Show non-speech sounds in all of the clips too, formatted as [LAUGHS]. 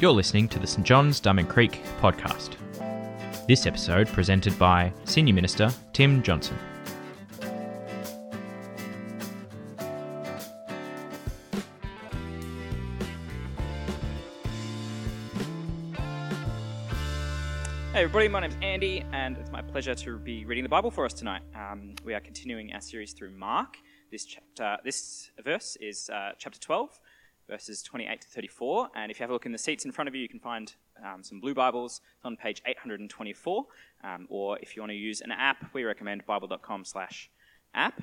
You're listening to the St John's Diamond Creek podcast. This episode presented by Senior Minister Tim Johnson. Hey everybody, my name's Andy, and it's my pleasure to be reading the Bible for us tonight. Um, we are continuing our series through Mark. This chapter, this verse is uh, chapter 12, verses 28 to 34. And if you have a look in the seats in front of you, you can find um, some blue Bibles it's on page 824. Um, or if you want to use an app, we recommend bible.com slash app.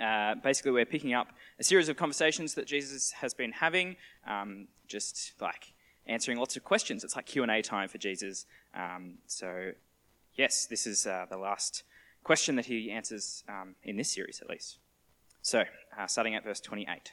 Uh, basically, we're picking up a series of conversations that Jesus has been having, um, just like answering lots of questions. It's like Q&A time for Jesus. Um, so, yes, this is uh, the last question that he answers um, in this series, at least. So, uh, starting at verse 28.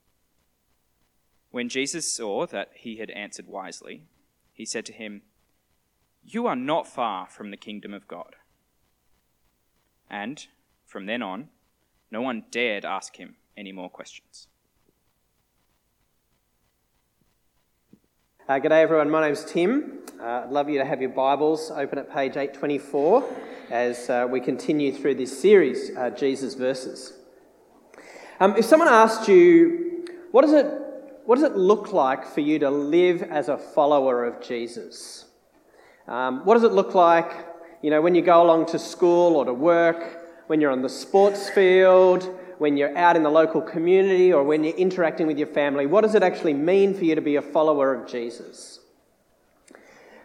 When Jesus saw that he had answered wisely, he said to him, You are not far from the kingdom of God. And from then on, no one dared ask him any more questions. Uh, g'day everyone, my name's Tim. Uh, I'd love you to have your Bibles open at page 824 as uh, we continue through this series, uh, Jesus Versus. Um, if someone asked you, what does, it, what does it look like for you to live as a follower of Jesus? Um, what does it look like, you know, when you go along to school or to work, when you're on the sports field, when you're out in the local community or when you're interacting with your family? What does it actually mean for you to be a follower of Jesus?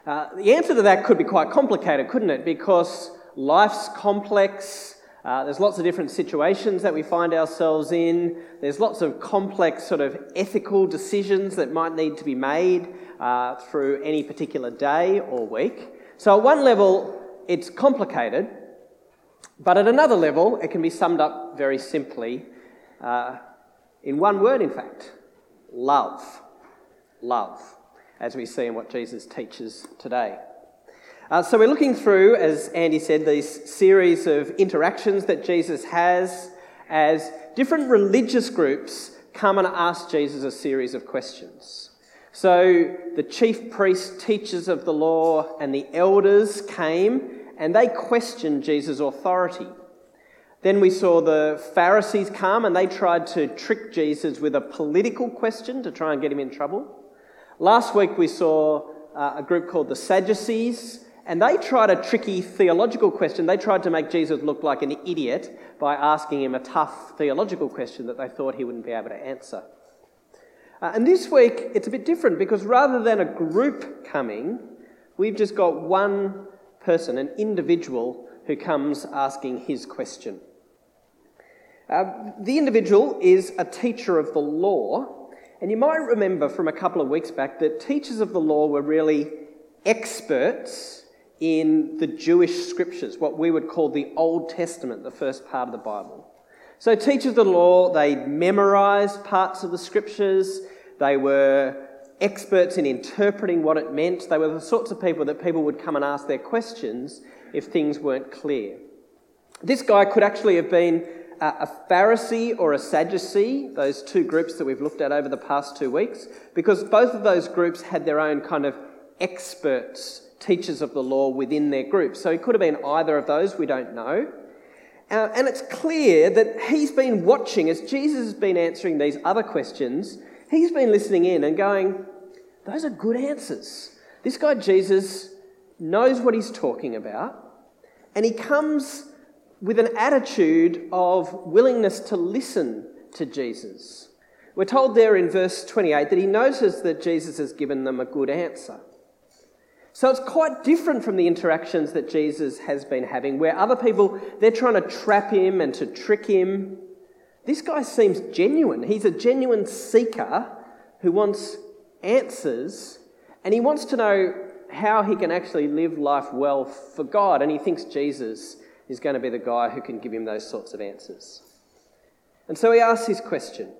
Uh, the answer to that could be quite complicated, couldn't it? Because life's complex. Uh, there's lots of different situations that we find ourselves in. There's lots of complex, sort of ethical decisions that might need to be made uh, through any particular day or week. So, at one level, it's complicated, but at another level, it can be summed up very simply uh, in one word, in fact love. Love, as we see in what Jesus teaches today. Uh, so, we're looking through, as Andy said, these series of interactions that Jesus has as different religious groups come and ask Jesus a series of questions. So, the chief priests, teachers of the law, and the elders came and they questioned Jesus' authority. Then we saw the Pharisees come and they tried to trick Jesus with a political question to try and get him in trouble. Last week we saw uh, a group called the Sadducees and they tried a tricky theological question. They tried to make Jesus look like an idiot by asking him a tough theological question that they thought he wouldn't be able to answer. Uh, and this week it's a bit different because rather than a group coming, we've just got one person, an individual who comes asking his question. Uh, the individual is a teacher of the law, and you might remember from a couple of weeks back that teachers of the law were really experts in the Jewish scriptures, what we would call the Old Testament, the first part of the Bible. So, teachers of the law, they memorized parts of the scriptures, they were experts in interpreting what it meant. They were the sorts of people that people would come and ask their questions if things weren't clear. This guy could actually have been a Pharisee or a Sadducee, those two groups that we've looked at over the past two weeks, because both of those groups had their own kind of experts, teachers of the law within their group. So he could have been either of those, we don't know. Uh, and it's clear that he's been watching as Jesus has been answering these other questions he's been listening in and going, those are good answers. This guy, Jesus, knows what he's talking about, and he comes with an attitude of willingness to listen to Jesus. We're told there in verse 28 that he notices that Jesus has given them a good answer. So it's quite different from the interactions that Jesus has been having, where other people, they're trying to trap him and to trick him. This guy seems genuine. He's a genuine seeker who wants answers, and he wants to know how he can actually live life well for God, and he thinks Jesus is going to be the guy who can give him those sorts of answers. And so he asks his question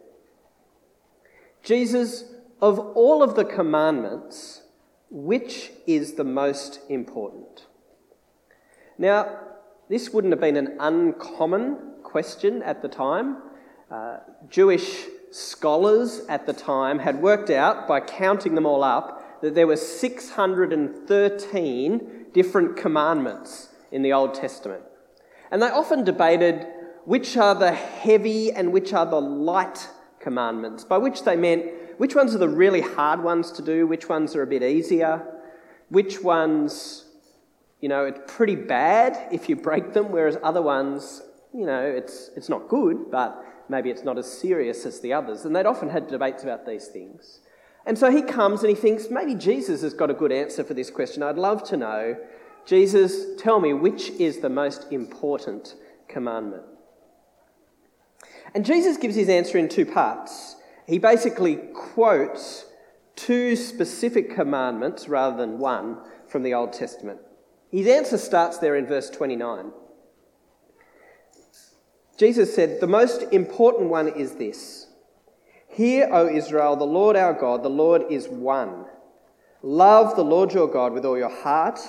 Jesus, of all of the commandments, which is the most important? Now, this wouldn't have been an uncommon question at the time. Uh, Jewish scholars at the time had worked out, by counting them all up, that there were 613 different commandments in the Old Testament. And they often debated which are the heavy and which are the light commandments, by which they meant which ones are the really hard ones to do, which ones are a bit easier, which ones, you know, it's pretty bad if you break them, whereas other ones, you know, it's, it's not good, but maybe it's not as serious as the others. And they'd often had debates about these things. And so he comes and he thinks, maybe Jesus has got a good answer for this question. I'd love to know. Jesus, tell me which is the most important commandment? And Jesus gives his answer in two parts he basically quotes two specific commandments rather than one from the Old Testament. His answer starts there in verse 29. Jesus said, The most important one is this Hear, O Israel, the Lord our God, the Lord is one. Love the Lord your God with all your heart,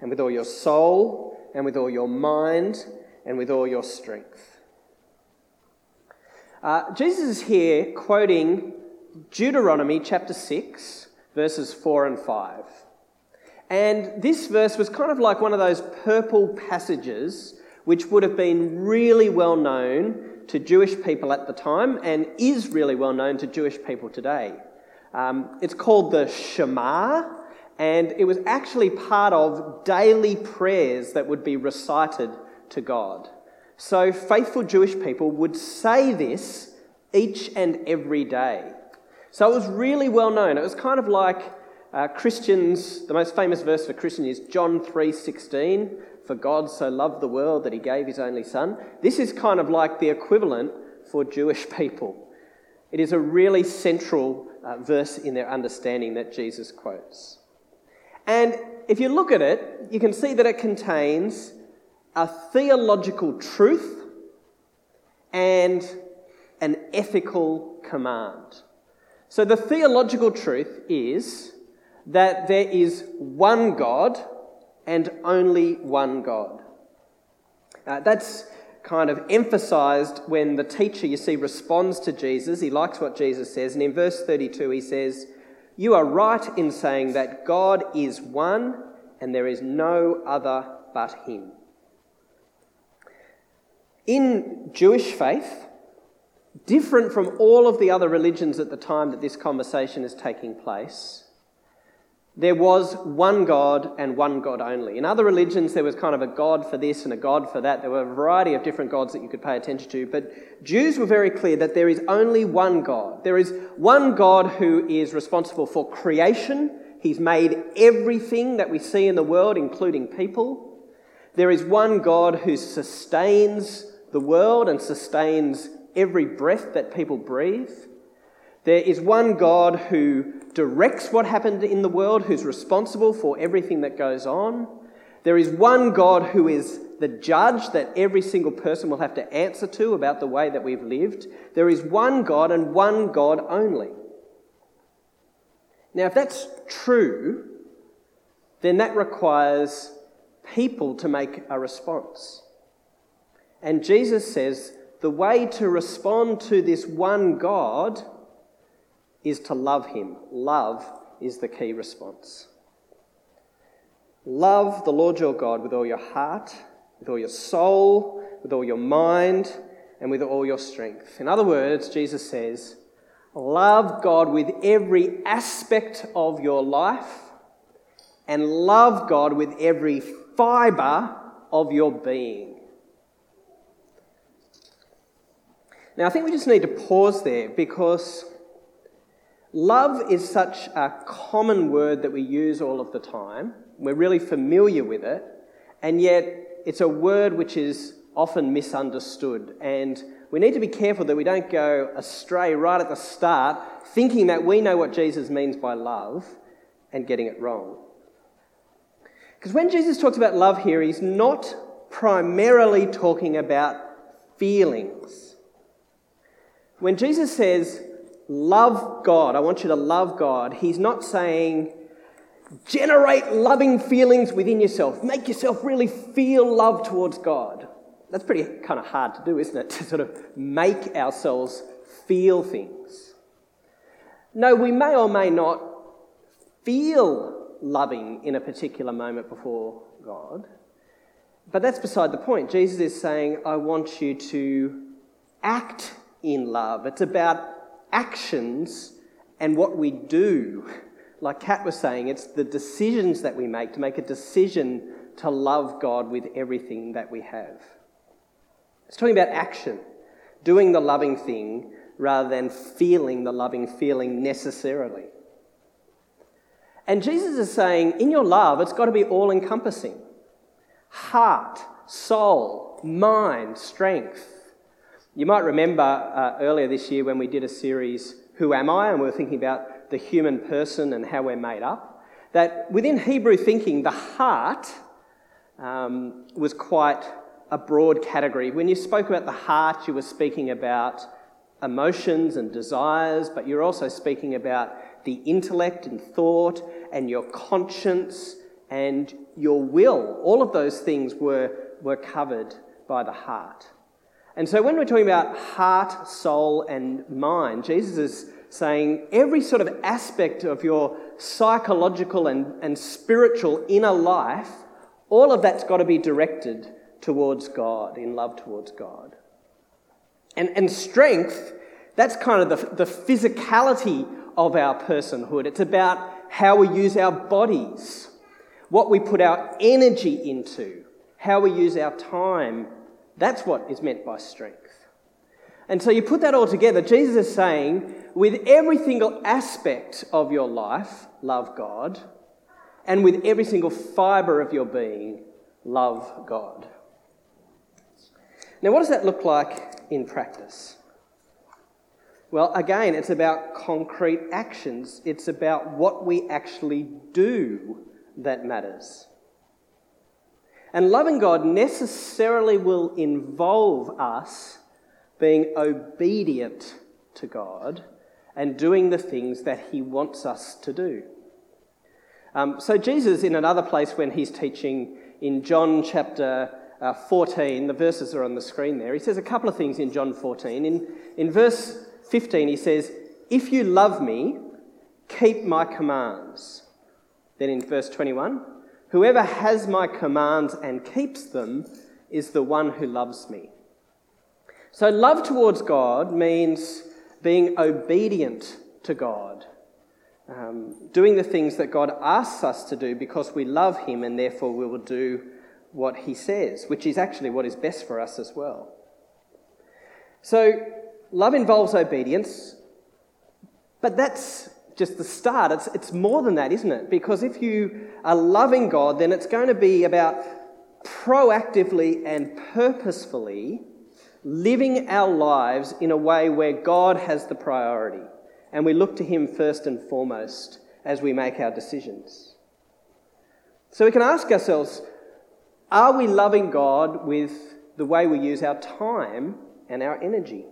and with all your soul, and with all your mind, and with all your strength. Uh, Jesus is here quoting Deuteronomy chapter 6, verses 4 and 5. And this verse was kind of like one of those purple passages which would have been really well known to Jewish people at the time and is really well known to Jewish people today. Um, it's called the Shema, and it was actually part of daily prayers that would be recited to God. So faithful Jewish people would say this each and every day. So it was really well known. It was kind of like uh, Christians, the most famous verse for Christians is John 3:16, for God so loved the world that he gave his only son. This is kind of like the equivalent for Jewish [LAUGHS] people. It is a really central uh, verse in their understanding that Jesus quotes. And if you look at it, you can see that it contains a theological truth and an ethical command. So, the theological truth is that there is one God and only one God. Uh, that's kind of emphasized when the teacher, you see, responds to Jesus. He likes what Jesus says. And in verse 32, he says, You are right in saying that God is one and there is no other but Him. In Jewish faith, different from all of the other religions at the time that this conversation is taking place, there was one God and one God only. In other religions, there was kind of a God for this and a God for that. There were a variety of different gods that you could pay attention to, but Jews were very clear that there is only one God. There is one God who is responsible for creation. He's made everything that we see in the world, including people. There is one God who sustains the world and sustains every breath that people breathe. There is one God who directs what happened in the world, who's responsible for everything that goes on. There is one God who is the judge that every single person will have to answer to about the way that we've lived. There is one God and one God only. Now, if that's true, then that requires people to make a response. And Jesus says the way to respond to this one God is to love Him. Love is the key response. Love the Lord your God with all your heart, with all your soul, with all your mind, and with all your strength. In other words, Jesus says, love God with every aspect of your life and love God with every fibre of your being. Now, I think we just need to pause there because love is such a common word that we use all of the time. We're really familiar with it, and yet it's a word which is often misunderstood. And we need to be careful that we don't go astray right at the start, thinking that we know what Jesus means by love and getting it wrong. Because when Jesus talks about love here, he's not primarily talking about feelings. When Jesus says, love God, I want you to love God, he's not saying, generate loving feelings within yourself, make yourself really feel love towards God. That's pretty kind of hard to do, isn't it? [LAUGHS] To sort of make ourselves feel things. No, we may or may not feel loving in a particular moment before God, but that's beside the point. Jesus is saying, I want you to act in love. It's about actions and what we do. Like Kat was saying, it's the decisions that we make to make a decision to love God with everything that we have. It's talking about action, doing the loving thing rather than feeling the loving feeling necessarily. And Jesus is saying, in your love, it's got to be all encompassing heart, soul, mind, strength. You might remember uh, earlier this year when we did a series, Who Am I? and we were thinking about the human person and how we're made up, that within Hebrew thinking, the heart um, was quite a broad category. When you spoke about the heart, you were speaking about emotions and desires, but you're also speaking about the intellect and thought and your conscience and your will. All of those things were, were covered by the heart. And so when we're talking about heart, soul, and mind, Jesus is saying every sort of aspect of your psychological and, and spiritual inner life, all of that's got to be directed towards God, in love towards God. And, and strength, that's kind of the, the physicality of our personhood. It's about how we use our bodies, what we put our energy into, how we use our time that's what is meant by strength. And so you put that all together, Jesus is saying, with every single aspect of your life, love God, and with every single fibre of your being, love God. Now, what does that look like in practice? Well, again, it's about concrete actions. It's about what we actually do that matters. And loving God necessarily will involve us being obedient to God and doing the things that He wants us to do. Um, so, Jesus, in another place when He's teaching in John chapter uh, 14, the verses are on the screen there, He says a couple of things in John 14. In, in verse 15, He says, If you love me, keep my commands. Then in verse 21, Whoever has my commands and keeps them is the one who loves me. So, love towards God means being obedient to God, um, doing the things that God asks us to do because we love Him and therefore we will do what He says, which is actually what is best for us as well. So, love involves obedience, but that's just the start. It's, it's more than that, isn't it? Because if you are loving God, then it's going to be about proactively and purposefully living our lives in a way where God has the priority. And we look to Him first and foremost as we make our decisions. So we can ask ourselves are we loving God with the way we use our time and our energy?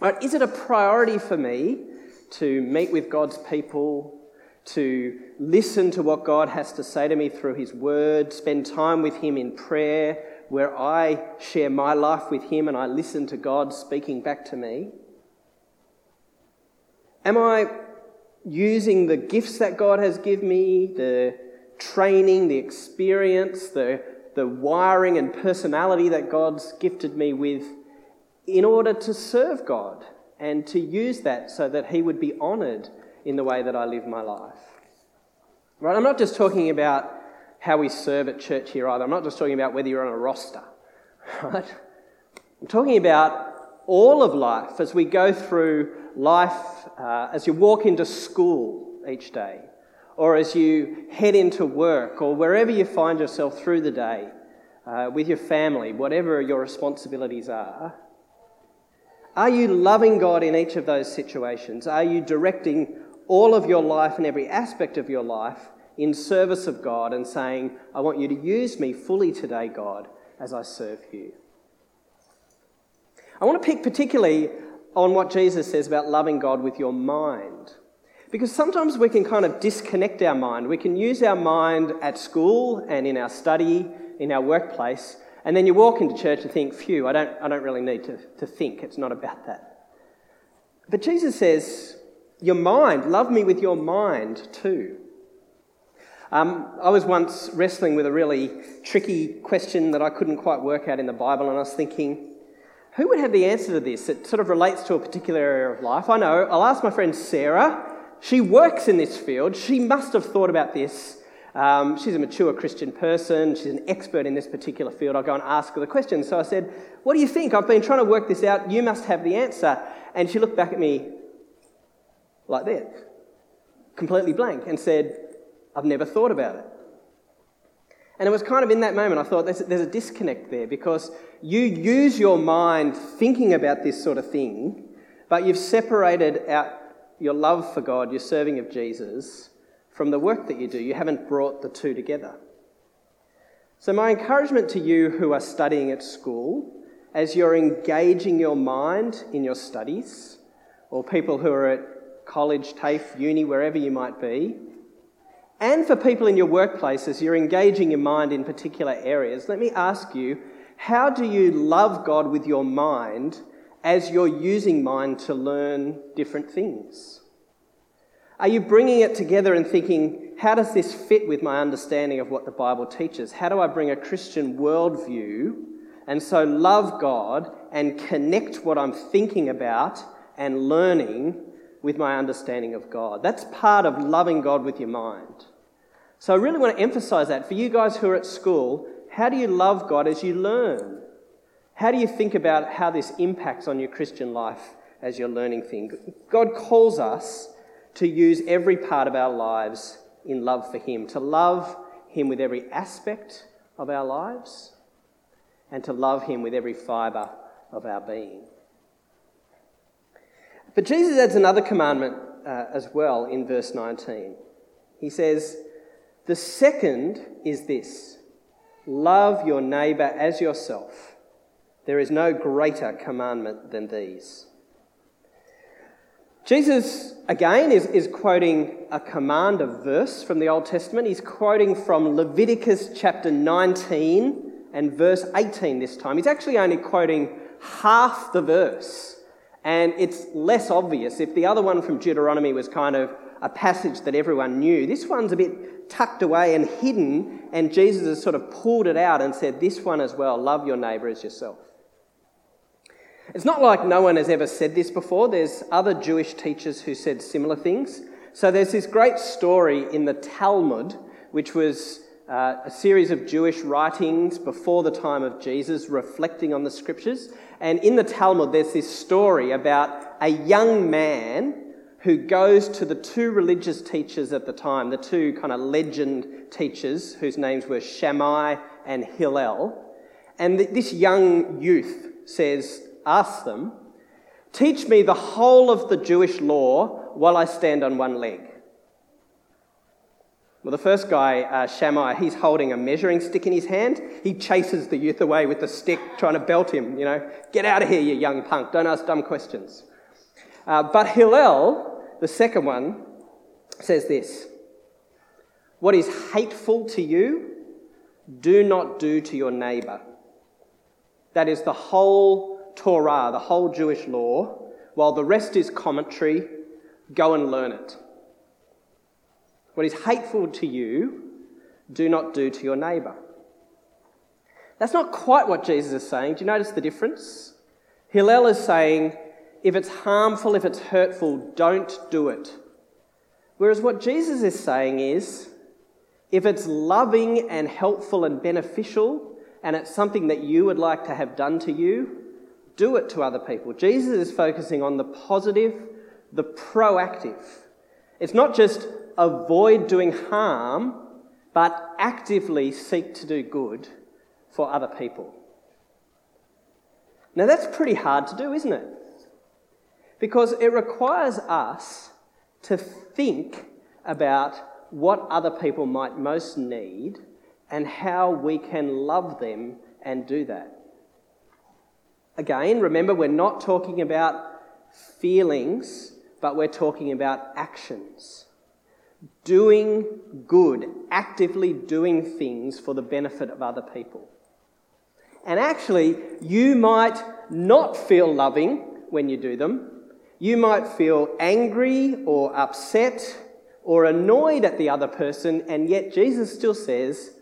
Right, is it a priority for me to meet with God's people, to listen to what God has to say to me through His Word, spend time with Him in prayer, where I share my life with Him and I listen to God speaking back to me? Am I using the gifts that God has given me, the training, the experience, the, the wiring and personality that God's gifted me with, in order to serve God and to use that so that He would be honoured in the way that I live my life. Right? I'm not just talking about how we serve at church here either. I'm not just talking about whether you're on a roster. [LAUGHS] Right? I'm talking about all of life as we go through life, uh, as you walk into school each day, or as you head into work, or wherever you find yourself through the day uh, with your family, whatever your responsibilities are. Are you loving God in each of those situations? Are you directing all of your life and every aspect of your life in service of God and saying, I want you to use me fully today, God, as I serve you? I want to pick particularly on what Jesus says about loving God with your mind. Because sometimes we can kind of disconnect our mind. We can use our mind at school and in our study, in our workplace, and then you walk into church and think, phew, I don't, I don't really need to, to think. It's not about that. But Jesus says, your mind, love me with your mind too. Um, I was once wrestling with a really tricky question that I couldn't quite work out in the Bible, and I was thinking, who would have the answer to this? It sort of relates to a particular area of life. I know. I'll ask my friend Sarah. She works in this field. She must have thought about this. Um, she's a mature Christian person. She's an expert in this particular field. I'll go and ask her the question. So I said, What do you think? I've been trying to work this out. You must have the answer. And she looked back at me like that, completely blank, and said, I've never thought about it. And it was kind of in that moment I thought there's, there's a disconnect there because you use your mind thinking about this sort of thing, but you've separated out your love for God, your serving of Jesus, from the work that you do. You haven't brought the two together. So, my encouragement to you who are studying at school, as you're engaging your mind in your studies, or people who are at college, TAFE, uni, wherever you might be, and for people in your workplaces, you're engaging your mind in particular areas, let me ask you how do you love God with your mind as you're using mind to learn different things? Are you bringing it together and thinking, how does this fit with my understanding of what the Bible teaches? How do I bring a Christian worldview and so love God and connect what I'm thinking about and learning with my understanding of God? That's part of loving God with your mind. So I really want to emphasize that. For you guys who are at school, how do you love God as you learn? How do you think about how this impacts on your Christian life as you're learning things? God calls us to use every part of our lives in love for Him, to love Him with every aspect of our lives, and to love Him with every fibre of our being. But Jesus adds another commandment uh, as well in verse 19. He says, The second is this Love your neighbour as yourself. There is no greater commandment than these. Jesus, again, is, is quoting a command, a verse from the Old Testament. He's quoting from Leviticus chapter 19 and verse 18 this time. He's actually only quoting half the verse, and it's less obvious. If the other one from Deuteronomy was kind of a passage that everyone knew, this one's a bit tucked away and hidden, and Jesus has sort of pulled it out and said, This one as well, love your neighbour as yourself. It's not like no one has ever said this before. There's other Jewish teachers who said similar things. So there's this great story in the Talmud, which was uh, a series of Jewish writings before the time of Jesus reflecting on the scriptures. And in the Talmud, there's this story about a young man who goes to the two religious teachers at the time, the two kind of legend teachers whose names were Shammai and Hillel. And th- this young youth says, asks them, Teach me the whole of the Jewish law while I stand on one leg. Well, the first guy, uh, Shammai, he's holding a measuring stick in his hand. He chases the youth away with the stick, trying to belt him, you know, get out of here, you young punk, don't ask dumb questions. Uh, but Hillel, the second one says this What is hateful to you, do not do to your neighbour. That is the whole Torah, the whole Jewish law, while the rest is commentary. Go and learn it. What is hateful to you, do not do to your neighbour. That's not quite what Jesus is saying. Do you notice the difference? Hillel is saying, if it's harmful, if it's hurtful, don't do it. Whereas what Jesus is saying is if it's loving and helpful and beneficial, and it's something that you would like to have done to you, do it to other people. Jesus is focusing on the positive, the proactive. It's not just avoid doing harm, but actively seek to do good for other people. Now, that's pretty hard to do, isn't it? Because it requires us to think about what other people might most need and how we can love them and do that. Again, remember, we're not talking about feelings, but we're talking about actions. Doing good, actively doing things for the benefit of other people. And actually, you might not feel loving when you do them. You might feel angry or upset or annoyed at the other person, and yet Jesus still says,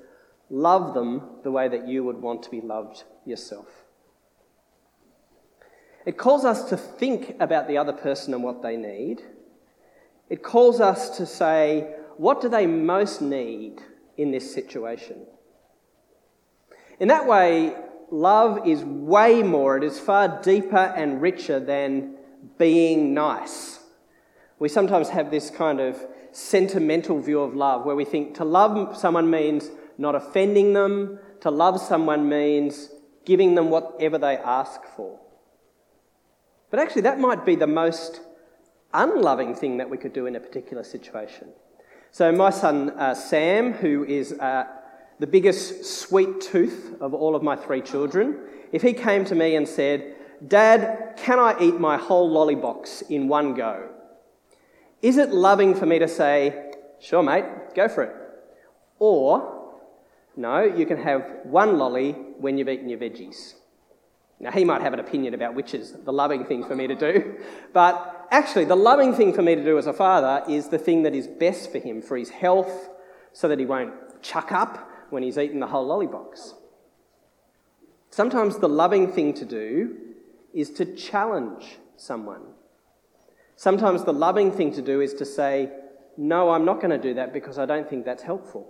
Love them the way that you would want to be loved yourself. It calls us to think about the other person and what they need. It calls us to say, what do they most need in this situation? In that way, love is way more, it is far deeper and richer than being nice. We sometimes have this kind of sentimental view of love where we think to love someone means not offending them. To love someone means giving them whatever they ask for. But actually, that might be the most unloving thing that we could do in a particular situation. So, my son uh, Sam, who is uh, the biggest sweet tooth of all of my three children, if he came to me and said, Dad, can I eat my whole lolly box in one go? Is it loving for me to say, Sure, mate, go for it? Or no, you can have one lolly when you've eaten your veggies. Now, he might have an opinion about which is the loving thing for me to do, but actually, the loving thing for me to do as a father is the thing that is best for him, for his health, so that he won't chuck up when he's eaten the whole lolly box. Sometimes the loving thing to do is to challenge someone. Sometimes the loving thing to do is to say, No, I'm not going to do that because I don't think that's helpful.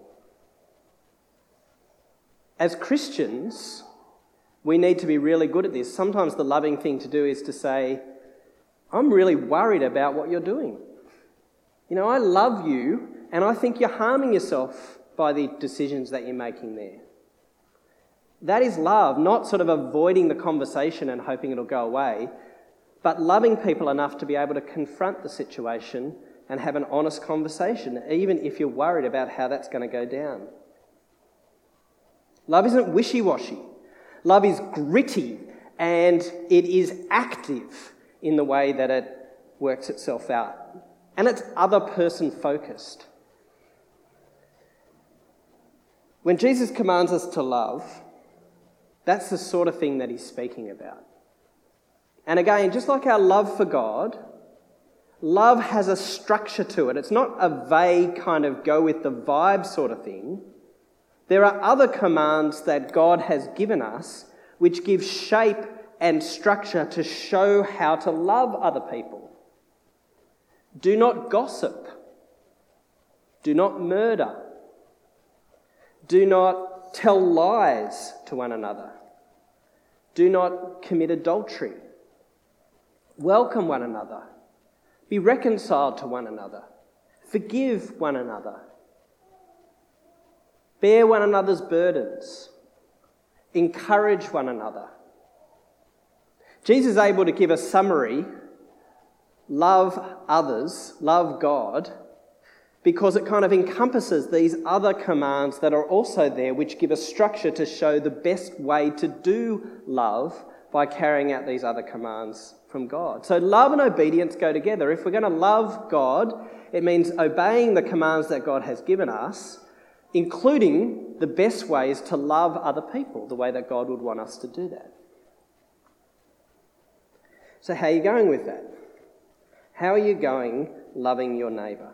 As Christians, we need to be really good at this. Sometimes the loving thing to do is to say, I'm really worried about what you're doing. You know, I love you, and I think you're harming yourself by the decisions that you're making there. That is love, not sort of avoiding the conversation and hoping it'll go away, but loving people enough to be able to confront the situation and have an honest conversation, even if you're worried about how that's going to go down. Love isn't wishy washy. Love is gritty and it is active in the way that it works itself out. And it's other person focused. When Jesus commands us to love, that's the sort of thing that he's speaking about. And again, just like our love for God, love has a structure to it. It's not a vague kind of go with the vibe sort of thing. There are other commands that God has given us which give shape and structure to show how to love other people. Do not gossip. Do not murder. Do not tell lies to one another. Do not commit adultery. Welcome one another. Be reconciled to one another. Forgive one another. Bear one another's burdens. Encourage one another. Jesus is able to give a summary love others, love God, because it kind of encompasses these other commands that are also there, which give a structure to show the best way to do love by carrying out these other commands from God. So, love and obedience go together. If we're going to love God, it means obeying the commands that God has given us including the best ways to love other people, the way that God would want us to do that. So, how are you going with that? How are you going loving your neighbour?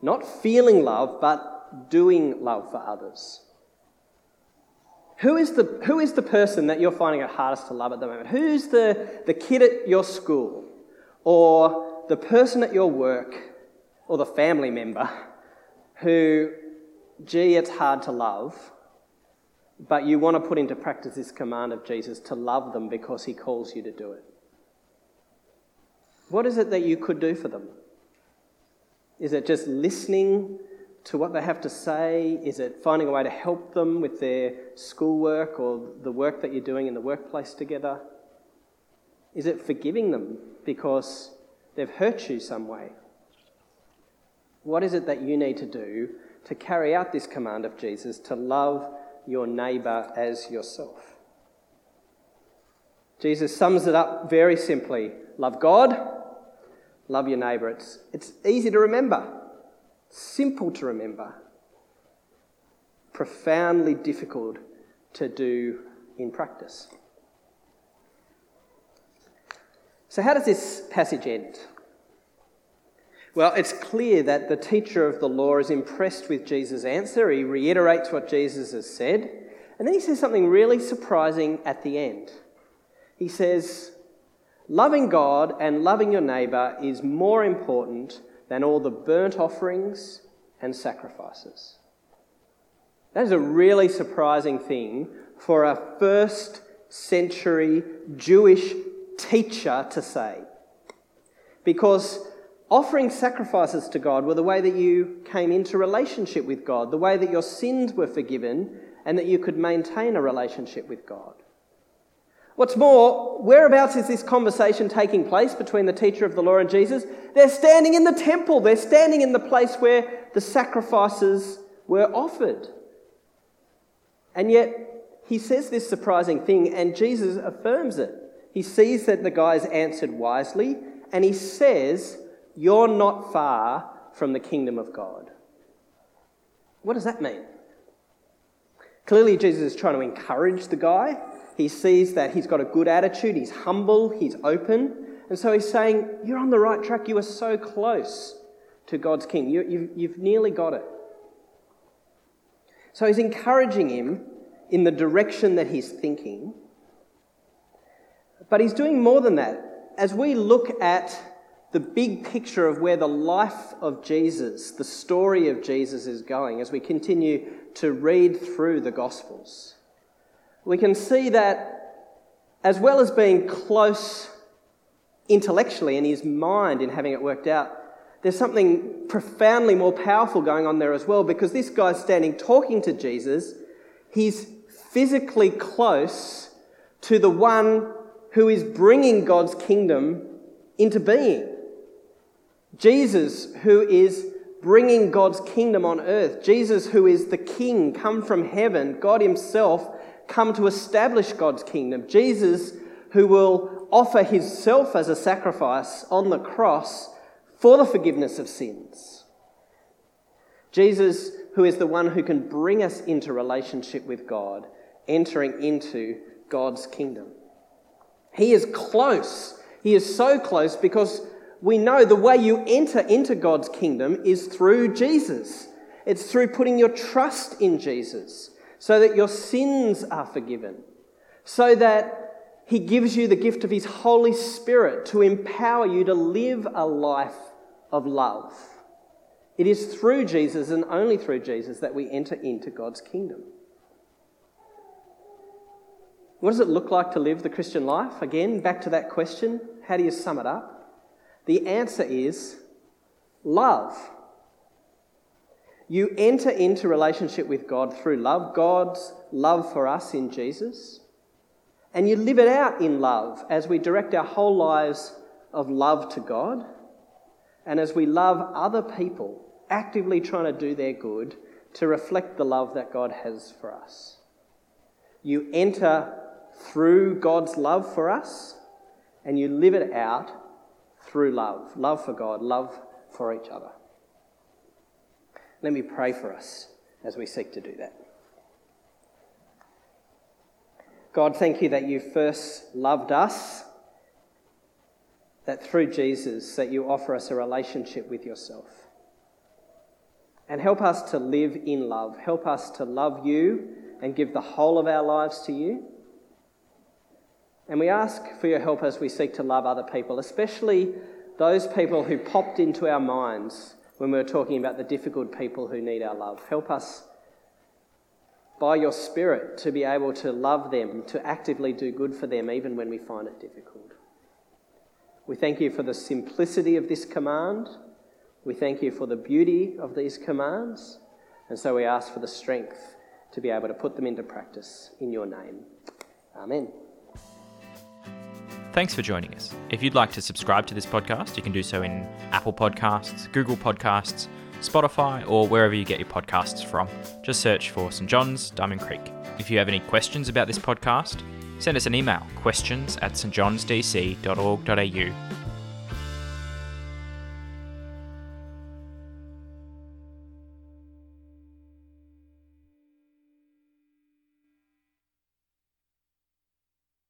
Not feeling love, but doing love for others. Who is, the, who is the person that you're finding it hardest to love at the moment? Who's the, the kid at your school, or the person at your work, or the family member who, gee, it's hard to love, but you want to put into practice this command of Jesus to love them because he calls you to do it? What is it that you could do for them? Is it just listening to what they have to say? Is it finding a way to help them with their schoolwork or the work that you're doing in the workplace together? Is it forgiving them because they've hurt you some way? What is it that you need to do to carry out this command of Jesus to love your neighbour as yourself? Jesus sums it up very simply love God, love your neighbour. It's, it's easy to remember simple to remember, profoundly difficult to do in practice. So, how does this passage end? Well, it's clear that the teacher of the law is impressed with Jesus' answer. He reiterates what Jesus has said. And then he says something really surprising at the end. He says, Loving God and loving your neighbour is more important than all the burnt offerings and sacrifices. That is a really surprising thing for a first century Jewish teacher to say. Because offering sacrifices to God were the way that you came into relationship with God, the way that your sins were forgiven, and that you could maintain a relationship with God. What's more, whereabouts is this conversation taking place between the teacher of the law and Jesus? They're standing in the temple, they're standing in the place where the sacrifices were offered. And yet, he says this surprising thing, and Jesus affirms it. He sees that the guy's answered wisely, and he says, You're not far from the kingdom of God. What does that mean? Clearly, Jesus is trying to encourage the guy. He sees that he's got a good attitude, he's humble, he's open. And so he's saying, You're on the right track. You are so close to God's king. You, you've, you've nearly got it. So he's encouraging him in the direction that he's thinking. But he's doing more than that. As we look at the big picture of where the life of Jesus, the story of Jesus is going, as we continue to read through the Gospels, we can see that as well as being close intellectually in his mind in having it worked out, there's something profoundly more powerful going on there as well because this guy's standing talking to Jesus. He's physically close to the one who is bringing God's kingdom into being. Jesus, who is bringing God's kingdom on earth. Jesus, who is the King, come from heaven. God Himself come to establish God's kingdom. Jesus, who will offer himself as a sacrifice on the cross for the forgiveness of sins. Jesus, who is the one who can bring us into relationship with God, entering into God's kingdom. He is close. He is so close because we know the way you enter into God's kingdom is through Jesus. It's through putting your trust in Jesus so that your sins are forgiven, so that He gives you the gift of His Holy Spirit to empower you to live a life of love. It is through Jesus and only through Jesus that we enter into God's kingdom. What does it look like to live the Christian life? Again, back to that question how do you sum it up? The answer is love. You enter into relationship with God through love, God's love for us in Jesus. And you live it out in love as we direct our whole lives of love to God and as we love other people, actively trying to do their good to reflect the love that God has for us. You enter through God's love for us and you live it out through love love for God, love for each other. Let me pray for us as we seek to do that. God, thank you that you first loved us, that through Jesus that you offer us a relationship with yourself. And help us to live in love. Help us to love you and give the whole of our lives to you. And we ask for your help as we seek to love other people, especially those people who popped into our minds when we were talking about the difficult people who need our love. Help us by your Spirit to be able to love them, to actively do good for them, even when we find it difficult. We thank you for the simplicity of this command. We thank you for the beauty of these commands. And so we ask for the strength to be able to put them into practice in your name. Amen. Thanks for joining us. If you'd like to subscribe to this podcast, you can do so in Apple Podcasts, Google Podcasts, Spotify, or wherever you get your podcasts from. Just search for St. John's, Diamond Creek. If you have any questions about this podcast, send us an email questions at stjohnsdc.org.au